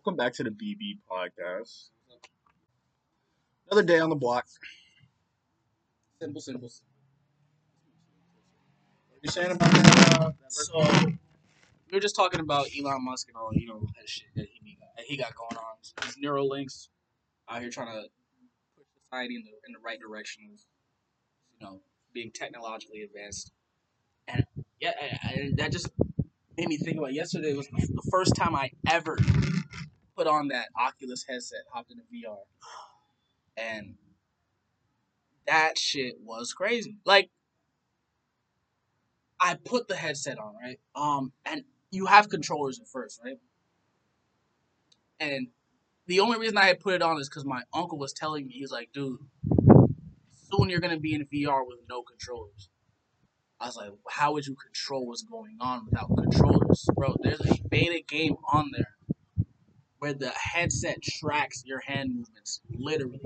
Welcome back to the BB podcast. Another day on the block. Simple, simple. What are you saying about that? Uh, So we were just talking about Elon Musk and all you know that shit that he that he got going on. His Neuralinks out here trying to push society in the in the right direction of you know being technologically advanced. And yeah, I, I, that just made me think about yesterday was the first time I ever put on that Oculus headset, hopped into VR, and that shit was crazy. Like I put the headset on, right? Um, and you have controllers at first, right? And the only reason I had put it on is because my uncle was telling me, he's like, dude, soon you're gonna be in VR with no controllers. I was like, how would you control what's going on without controllers? Bro, there's a beta game on there where the headset tracks your hand movements, literally.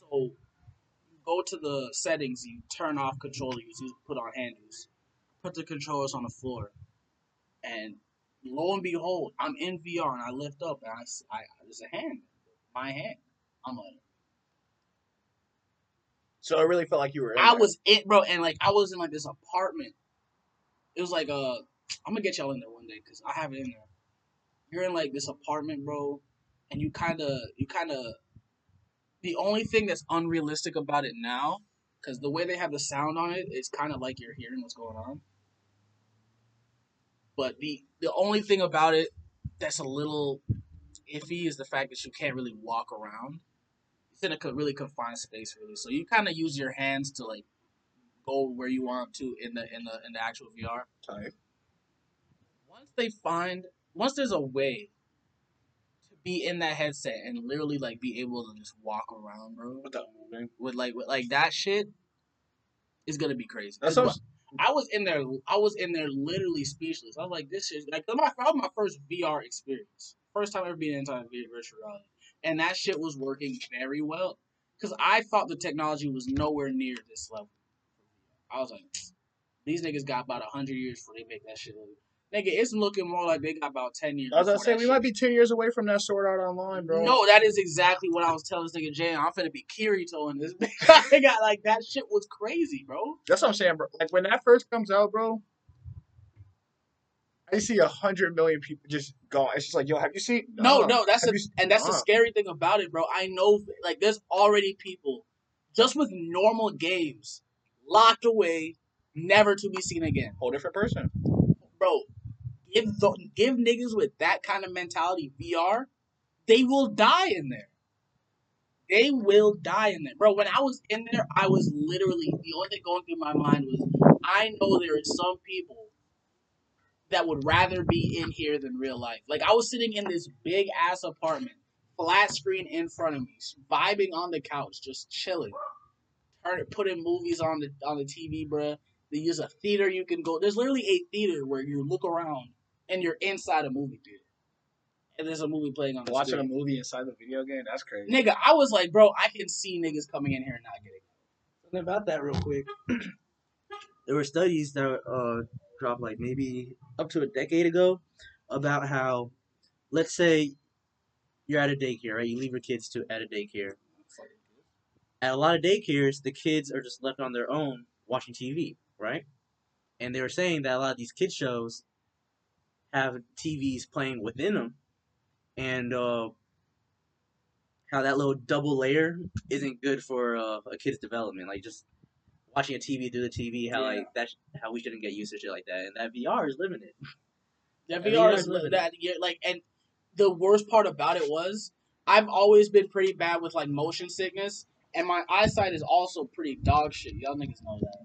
So you go to the settings, you turn off controller use, you put on hand use, put the controllers on the floor, and lo and behold, I'm in VR and I lift up and I, I there's a hand, my hand. I'm like, so it really felt like you were. In I there. was it, bro, and like I was in like this apartment. It was like uh, I'm gonna get y'all in there one day because I have it in there. You're in like this apartment, bro, and you kind of, you kind of. The only thing that's unrealistic about it now, because the way they have the sound on it, it's kind of like you're hearing what's going on. But the the only thing about it that's a little iffy is the fact that you can't really walk around it's in a really confined space really so you kind of use your hands to like go where you want to in the in the in the actual vr Tight. once they find once there's a way to be in that headset and literally like be able to just walk around bro Without moving. with like with like that shit is gonna be crazy That's 'Cause what I'm- was in there. I was in there, literally speechless. I was like, "This is like my, was my first VR experience. First time ever being inside virtual reality, and that shit was working very well. Because I thought the technology was nowhere near this level. I was like, these niggas got about hundred years before they make that shit. Look. Nigga, it's looking more like they got about ten years. I was gonna say we shit. might be ten years away from that Sword Art Online, bro. No, that is exactly what I was telling this nigga Jay. I'm finna be Kirito in this. bitch. I got like that shit was crazy, bro. That's what I'm saying, bro. Like when that first comes out, bro. I see a hundred million people just gone. It's just like, yo, have you seen? No, Nah. no, that's the seen- and that's the nah. scary thing about it, bro. I know, like, there's already people just with normal games locked away, never to be seen again, whole different person. bro. Give the, give niggas with that kind of mentality VR, they will die in there. They will die in there, bro. When I was in there, I was literally the only thing going through my mind was I know there is some people that would rather be in here than real life. Like I was sitting in this big ass apartment, flat screen in front of me, vibing on the couch, just chilling. Turn putting movies on the on the TV, bruh. They use a theater you can go. There's literally a theater where you look around and you're inside a movie theater, and there's a movie playing on the Watching a movie inside the video game, that's crazy. Nigga, I was like, bro, I can see niggas coming in here and not getting. Something about that real quick. there were studies that uh, dropped like maybe up to a decade ago about how, let's say, you're at a daycare, right? You leave your kids to at a daycare. At a lot of daycares, the kids are just left on their own watching TV, right? And they were saying that a lot of these kids shows have TVs playing within them, and uh, how that little double layer isn't good for uh, a kid's development. Like just watching a TV through the TV, how Yeah. like that's how we shouldn't get used to shit like that. And that VR is limited. That I VR is in that you're like, and the worst part about it was I've always been pretty bad with like motion sickness, and my eyesight is also pretty dog shit. Y'all niggas know that,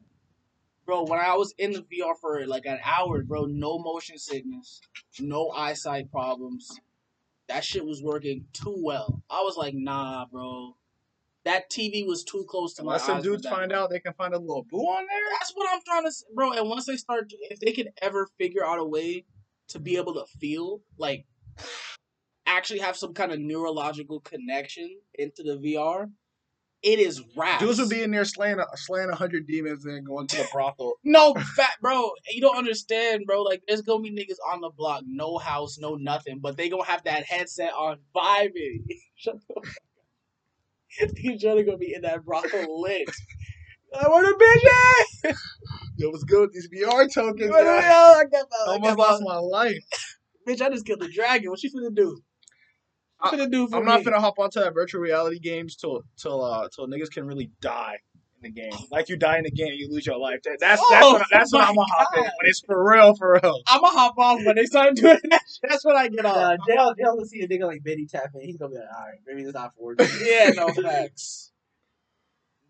bro. When I was in the VR for like an hour, bro, no motion sickness, no eyesight problems. That shit was working too well. I was like, nah, bro. That TV was too close to Unless my some eyes. dudes for that find out they can find a little boo on there. That's what I'm trying to, say, bro. And once they start, if they could ever figure out a way to be able to feel, like, actually have some kind of neurological connection into the VR, It is raps. Dudes would be in there slaying a, slaying a hundred demons and going to the brothel. No, fat bro, you don't understand, bro. Like, there's gonna be niggas on the block, no house, no nothing, but they gonna have that headset on vibing. Shut the fuck up. These gonna be in that brothel lit. I want a bitch. Yo, what's good with these VR tokens? Yo? I got my, I I almost got my- lost my life. bitch. I just killed the dragon. What she finna do? What I- finna do for I'm me? not gonna hop onto that virtual reality games till till uh till niggas can really die in the game. Like you die in the game, you lose your life. That, that's that's Oh, when, that's when my I'm gonna hop in. When it's for real, for real. I'ma hop off when they start doing that. That's when I get off. Uh, Dale, Dale will see a nigga like Benny tap in. He's gonna be like, all right, maybe it's not for you. yeah, no facts.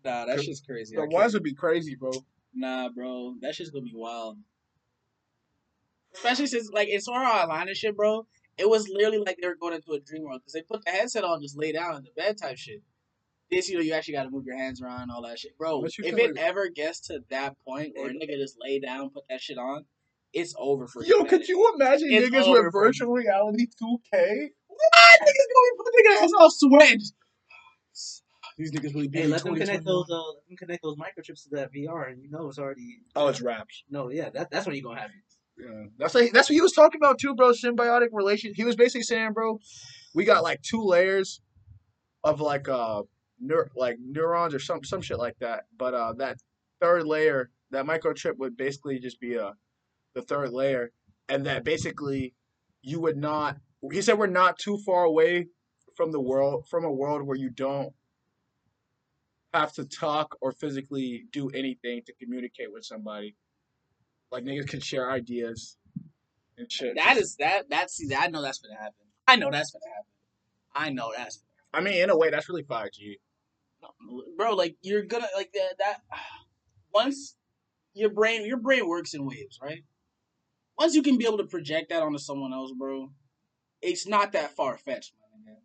Nah, that shit's crazy. I The can't- ones would be crazy, bro. Nah, bro, that shit's gonna be wild. Especially since, like, in Sword Art Online and shit, bro, it was literally like they were going into a dream world because they put the headset on, just lay down in the bed type shit. This, you know, you actually got to move your hands around, all that shit, bro. If it like- ever gets to that point where a nigga just lay down, put that shit on, it's over for you. Yo, could you imagine It's niggas with virtual reality 2K? What? Niggas gonna be putting niggas off sweating. These niggas really Hey, big. let them connect those. Uh, let them connect those microchips to that VR, and you know it's already. Oh, it's raps. No, yeah, that, that's when you gonna have it. That's like that's what he was talking about too, bro. Symbiotic relation. He was basically saying, bro, we got like two layers of like uh neur- like neurons or some some shit like that. But uh that third layer, that microchip would basically just be a the third layer, and that basically you would not. He said we're not too far away from the world from a world where you don't have to talk or physically do anything to communicate with somebody. Like niggas can share ideas and shit. That is that. That see, I know that's gonna happen. I know that's gonna happen. I know that's I mean, in a way, that's really 5G. bro. Like you're gonna like that. That once your brain, your brain works in waves, right? Once you can be able to project that onto someone else, bro, it's not that far fetched, man.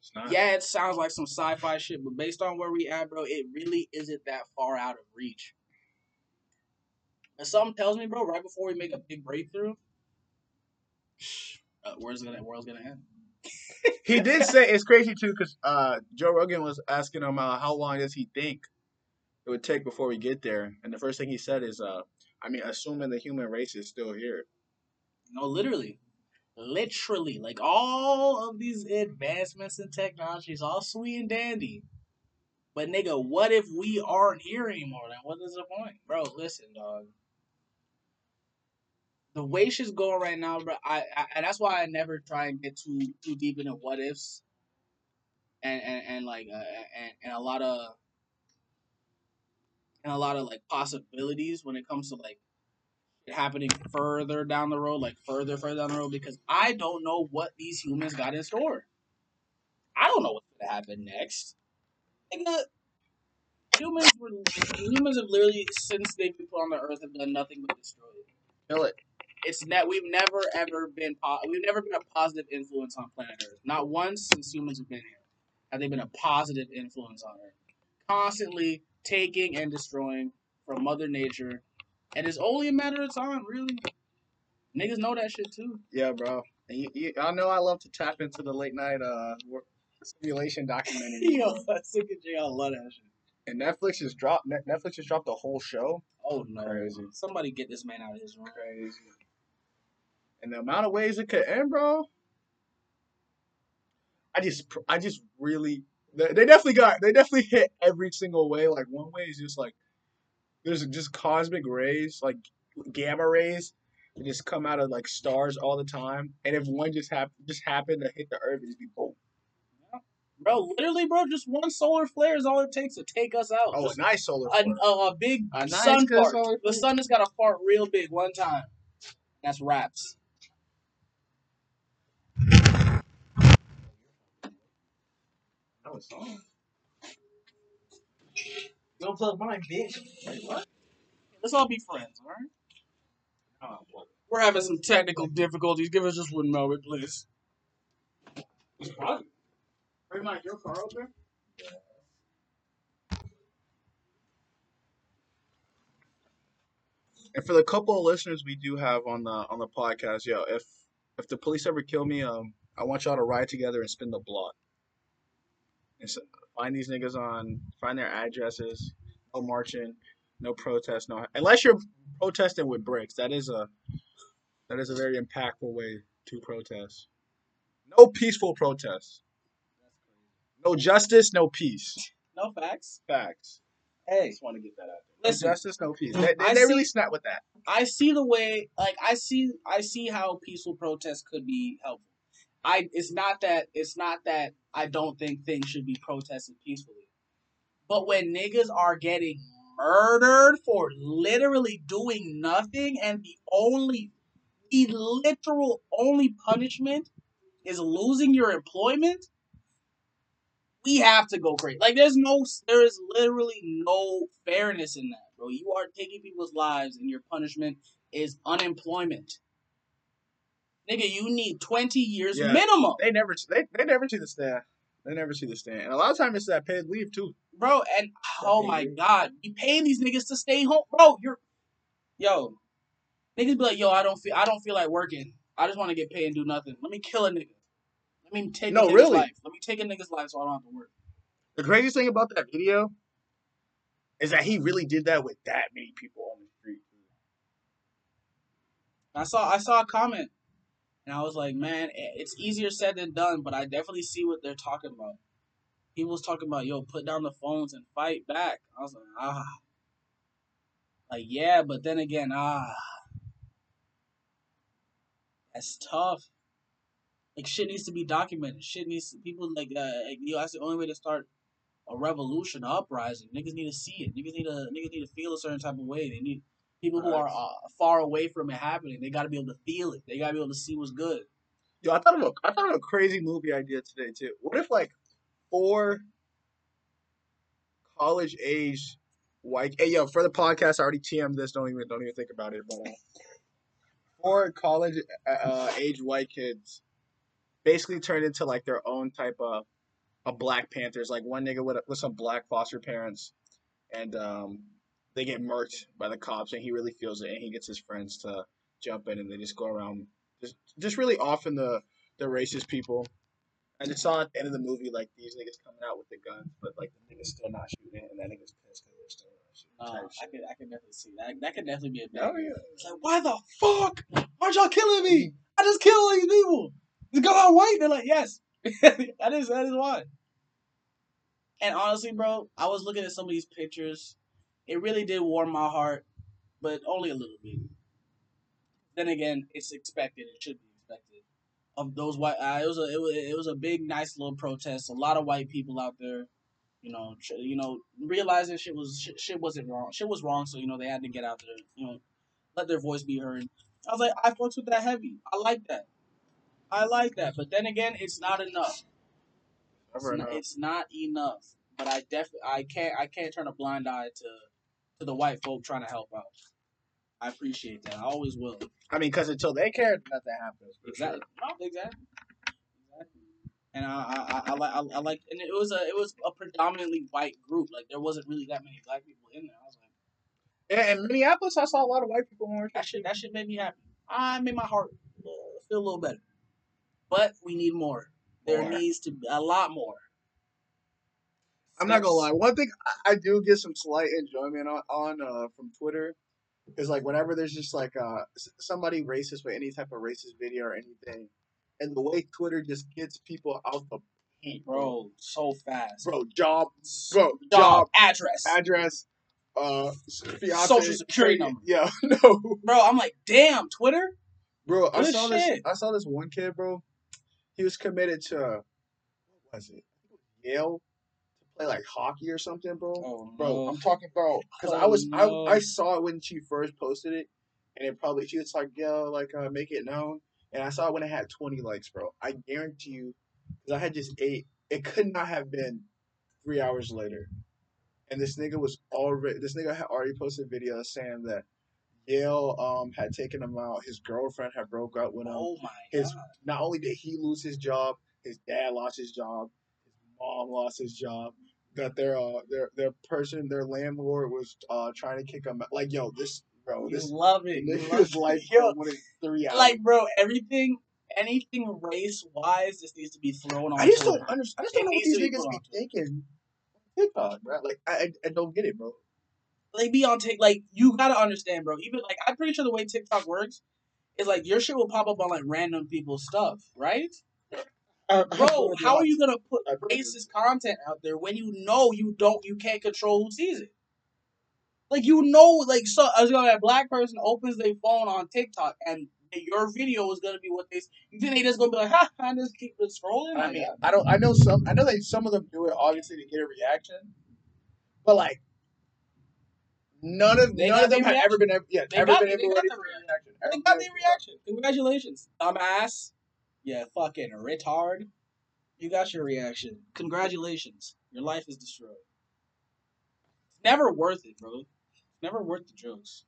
It's not. Yeah, it sounds like some sci-fi shit, but based on where we at, bro, it really isn't that far out of reach. And something tells me, bro, right before we make a big breakthrough, uh, where's gonna world's gonna end? He did say it's crazy too, because uh, Joe Rogan was asking him uh, how long does he think it would take before we get there, and the first thing he said is, uh, I mean, assuming the human race is still here. No, literally. Literally. Like all of these advancements in technology is all sweet and dandy. But nigga, what if we aren't here anymore? Then what is the point? Bro, listen, dog. The way she's going right now, bro, I, I that's why I never try and get too too deep into what ifs. And and, and like uh, and, and a lot of and a lot of like possibilities when it comes to like it happening further down the road, like further, further down the road, because I don't know what these humans got in store. I don't know what's gonna happen next. Humans were humans have literally since they've been put on the earth have done nothing but destroy it. Kill it. It's net we've never ever been po- we've never been a positive influence on planet Earth. Not once since humans have been here have they been a positive influence on Earth. Constantly taking and destroying from Mother Nature, and it's only a matter of time, really. Niggas know that shit too. Yeah, bro. And you, you, I know I love to tap into the late night uh wor- simulation documentary. Yo, that's a good J. I love that shit. and Netflix just dropped. Netflix has dropped the whole show. Oh no! Crazy. Somebody get this man out of his room. Crazy. And the amount of ways it could end, bro. I just, I just really, they, they definitely got, they definitely hit every single way. Like one way is just like, there's just cosmic rays, like gamma rays, that just come out of like stars all the time. And if one just hap- just happened to hit the Earth, it'd be boom. Bro, literally, bro, just one solar flare is all it takes to take us out. Oh, a nice solar a, flare. a, a big A nice sun fart. The sun has got to fart real big one time. That's raps. That was song. You don't plug mine, bitch. Wait, what? Let's all be friends, all right? Oh, what? We're having some technical difficulties. Give us just one moment, please. Hey, Mike, your car open? And for the couple of listeners we do have on the on the podcast, yo, if if the police ever kill me, um, I want y'all to ride together and spin the block. And so, Find these niggas on. Find their addresses. No marching. No protest. No unless you're protesting with bricks. That is a that is a very impactful way to protest. No peaceful protests. No justice. No peace. No facts. Facts. I Hey, just want to get that out there. No Listen. justice. No peace. They, they, I they really snap with that. I see the way like I see I see how peaceful protests could be helpful. I it's not that it's not that I don't think things should be protested peacefully. But when niggas are getting murdered for literally doing nothing and the only the literal only punishment is losing your employment, we have to go crazy. Like there's no there is literally no fairness in that, bro. You are taking people's lives and your punishment is unemployment. Nigga, you need 20 years Yeah. minimum. They never. They, they never see the stand. They never see the stand. And a lot of times it's that paid leave too. Bro, and oh my god, you paying these niggas to stay home, bro. You're, yo, niggas be like, yo, I don't feel, I don't feel like working. I just want to get paid and do nothing. Let me kill a nigga. Let me take No, a nigga's really. life. Let me take a nigga's life so I don't have to work. The craziest thing about that video is that he really did that with that many people on the street. I saw, I saw a comment, and I was like, man, it's easier said than done, but I definitely see what they're talking about. He was talking about, yo, put down the phones and fight back. I was like, ah, like yeah, but then again, ah, that's tough. Like shit needs to be documented. Shit needs to, people like uh, like, yo. That's the only way to start a revolution, uprising. Niggas need to see it. Niggas need to niggas need to feel a certain type of way. They need people who are uh, far away from it happening. They got to be able to feel it. They got to be able to see what's good. Yo, I thought of a, I thought of a crazy movie idea today too. What if like four college age white? Hey, yo, for the podcast, I already TM'd this. Don't even don't even think about it. But uh, four college uh, age white kids basically turned into like their own type of a Black Panthers. Like one nigga with with some black foster parents, and um, they get murked by the cops, and he really feels it, and he gets his friends to jump in, and they just go around just just really offing the the racist people. And it's saw at the end of the movie like these niggas coming out with the guns, but like the niggas still not shooting, and that niggas pissed because they're still not shooting. Uh, I could I could definitely see that. That could definitely be a big. Oh yeah. It's like, why the fuck aren't y'all killing me? I just killed all these people. Because I'm white. They're like, yes. that is that is why. And honestly, bro, I was looking at some of these pictures. It really did warm my heart, but only a little bit. Then again, it's expected. It should be expected. Of those white, uh, it was a it was, it was a big, nice little protest. A lot of white people out there, you know, tr- you know, realizing shit was shit, shit wasn't wrong. Shit was wrong, so you know they had to get out there, you know, let their voice be heard. I was like, I fucks with that heavy. I like that. I like that. But then again, it's not enough. It's not, enough. it's not enough. But I definitely I can't I can't turn a blind eye to to the white folk trying to help out. I appreciate that. I always will. I mean, because until they care, nothing happens. Exactly. sure. No, exactly. Exactly. And I I, I, I like I, I like and it was a it was a predominantly white group. Like there wasn't really that many black people in there. I was like, Yeah, in Minneapolis, I saw a lot of white people on that shit that shit made me happy. I made my heart uh, feel a little better. But we need more. There More. needs to be a lot more. I'm not gonna lie. One thing I- do get some slight enjoyment on, on uh, from Twitter is like whenever there's just like uh somebody racist with any type of racist video or anything, and the way Twitter just gets people out the paint, Bro, so fast. bro, job, bro, job, job, address. address, uh, fiance, Social security number. Yeah, no, Bro, I'm like, damn, Twitter? bro. I saw this. I saw this one kid, bro. He was committed to what was it? I think it was Yale play like hockey or something, bro. Oh, Bro, I'm talking about because I Oh, was no. I, I saw it when she first posted it, and it probably she was like, "Yo, like uh, make it known." And I saw it when it had 20 likes, bro. I guarantee you, because I had just eight, it could not have been three hours later. And this nigga was already this nigga had already posted videos saying that Yale um had taken him out. His girlfriend had broke up with him. Oh my His god. not only did he lose his job, his dad lost his job, his mom lost his job. That their uh their their person their landlord was uh trying to kick them out. Like yo, this bro, You this love it. You love nigga's it. Yo, three hours. like, bro, everything, anything race wise, just needs to be thrown on. I just Twitter. don't understand. I just don't know what these niggas be thinking. TikTok, bro. Like I, I, I don't get it, bro. They be on Tik. Like you gotta understand, bro. Even like I'm pretty sure the way TikTok works is like your shit will pop up on like random people's stuff, right? Bro, how are you gonna put I racist content out there when you know you don't you can't control who sees it? Like you know, like so as was gonna a black person opens their phone on TikTok and your video is gonna be what they you think they just gonna be like ha and just keep scrolling? I mean, I don't. I know some. I know that some of them do it obviously to get a reaction, but like none of They none of them have ever been. Yeah, They ever got- been able to the reaction. reaction. they got able- reaction. Congratulations, dumbass. Yeah, fucking retard. You got your reaction. Congratulations. Your life is destroyed. It's never worth it, bro. It's never worth the jokes.